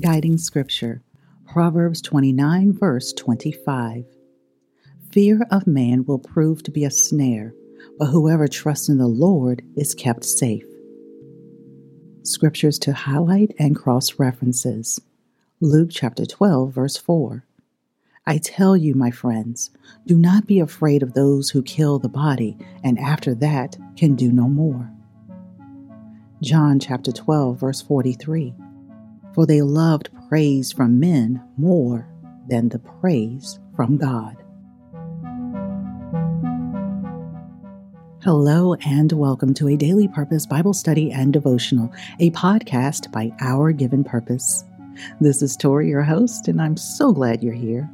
Guiding Scripture Proverbs 29, verse 25. Fear of man will prove to be a snare, but whoever trusts in the Lord is kept safe. Scriptures to highlight and cross references Luke chapter 12, verse 4. I tell you, my friends, do not be afraid of those who kill the body, and after that can do no more. John chapter 12, verse 43. For they loved praise from men more than the praise from God. Hello, and welcome to a Daily Purpose Bible Study and Devotional, a podcast by Our Given Purpose. This is Tori, your host, and I'm so glad you're here.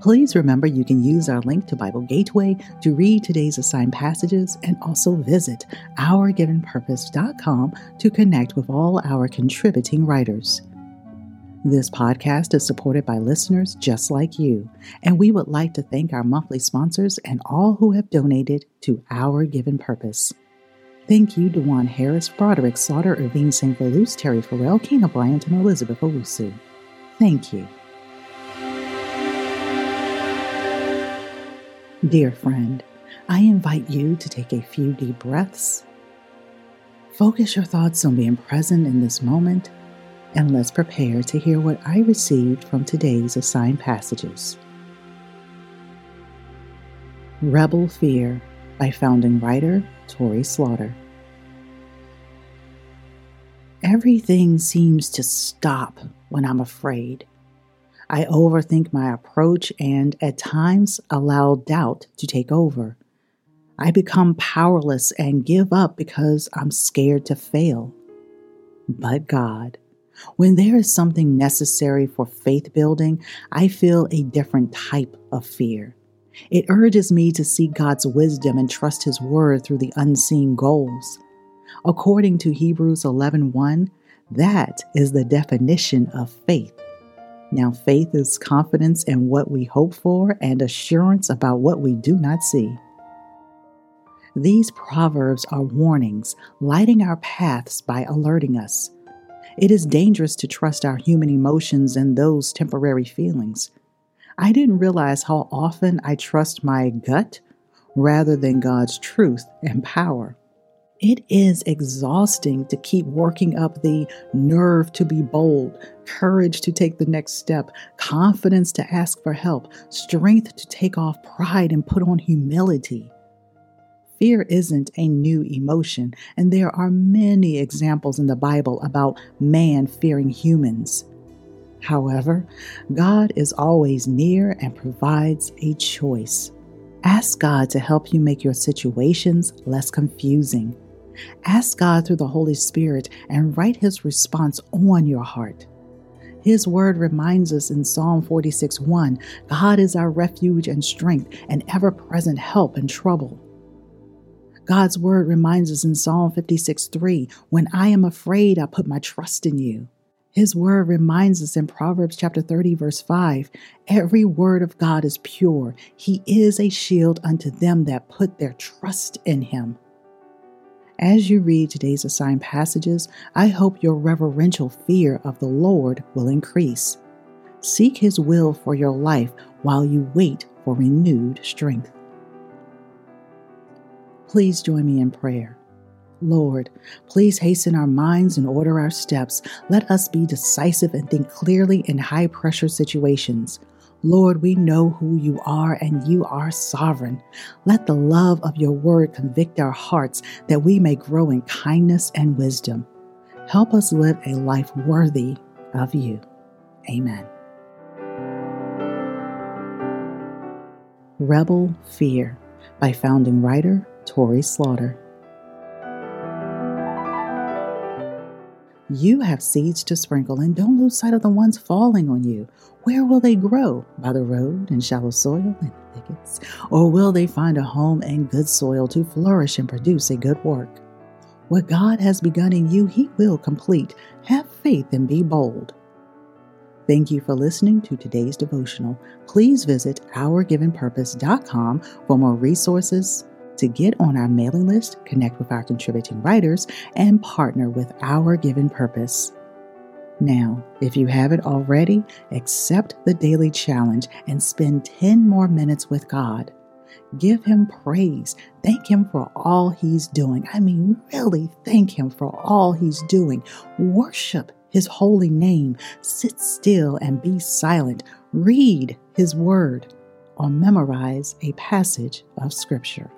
Please remember you can use our link to Bible Gateway to read today's assigned passages and also visit ourgivenpurpose.com to connect with all our contributing writers. This podcast is supported by listeners just like you, and we would like to thank our monthly sponsors and all who have donated to our given purpose. Thank you, Dewan Harris, Broderick Slaughter, Irvine St. Velouse, Terry Farrell, Kena Bryant, and Elizabeth Owusu. Thank you. Dear friend, I invite you to take a few deep breaths. Focus your thoughts on being present in this moment, and let's prepare to hear what I received from today's assigned passages. Rebel Fear by founding writer Tori Slaughter. Everything seems to stop when I'm afraid. I overthink my approach and at times allow doubt to take over. I become powerless and give up because I'm scared to fail. But God, when there is something necessary for faith building, I feel a different type of fear. It urges me to seek God's wisdom and trust His word through the unseen goals. According to Hebrews 11:1, that is the definition of faith. Now, faith is confidence in what we hope for and assurance about what we do not see. These proverbs are warnings, lighting our paths by alerting us. It is dangerous to trust our human emotions and those temporary feelings. I didn't realize how often I trust my gut rather than God's truth and power. It is exhausting to keep working up the nerve to be bold, courage to take the next step, confidence to ask for help, strength to take off pride and put on humility. Fear isn't a new emotion, and there are many examples in the Bible about man fearing humans. However, God is always near and provides a choice. Ask God to help you make your situations less confusing. Ask God through the Holy Spirit and write His response on your heart. His word reminds us in Psalm 46 1 God is our refuge and strength, and ever present help in trouble. God's word reminds us in Psalm 56 3 When I am afraid, I put my trust in you. His word reminds us in Proverbs chapter 30, verse 5 Every word of God is pure. He is a shield unto them that put their trust in him. As you read today's assigned passages, I hope your reverential fear of the Lord will increase. Seek His will for your life while you wait for renewed strength. Please join me in prayer. Lord, please hasten our minds and order our steps. Let us be decisive and think clearly in high pressure situations. Lord, we know who you are and you are sovereign. Let the love of your word convict our hearts that we may grow in kindness and wisdom. Help us live a life worthy of you. Amen. Rebel Fear by founding writer Tori Slaughter. You have seeds to sprinkle, and don't lose sight of the ones falling on you. Where will they grow? By the road, in shallow soil, in thickets? Or will they find a home in good soil to flourish and produce a good work? What God has begun in you, He will complete. Have faith and be bold. Thank you for listening to today's devotional. Please visit ourgivenpurpose.com for more resources, to get on our mailing list, connect with our contributing writers, and partner with Our Given Purpose. Now, if you haven't already, accept the daily challenge and spend 10 more minutes with God. Give Him praise. Thank Him for all He's doing. I mean, really thank Him for all He's doing. Worship His holy name. Sit still and be silent. Read His Word or memorize a passage of Scripture.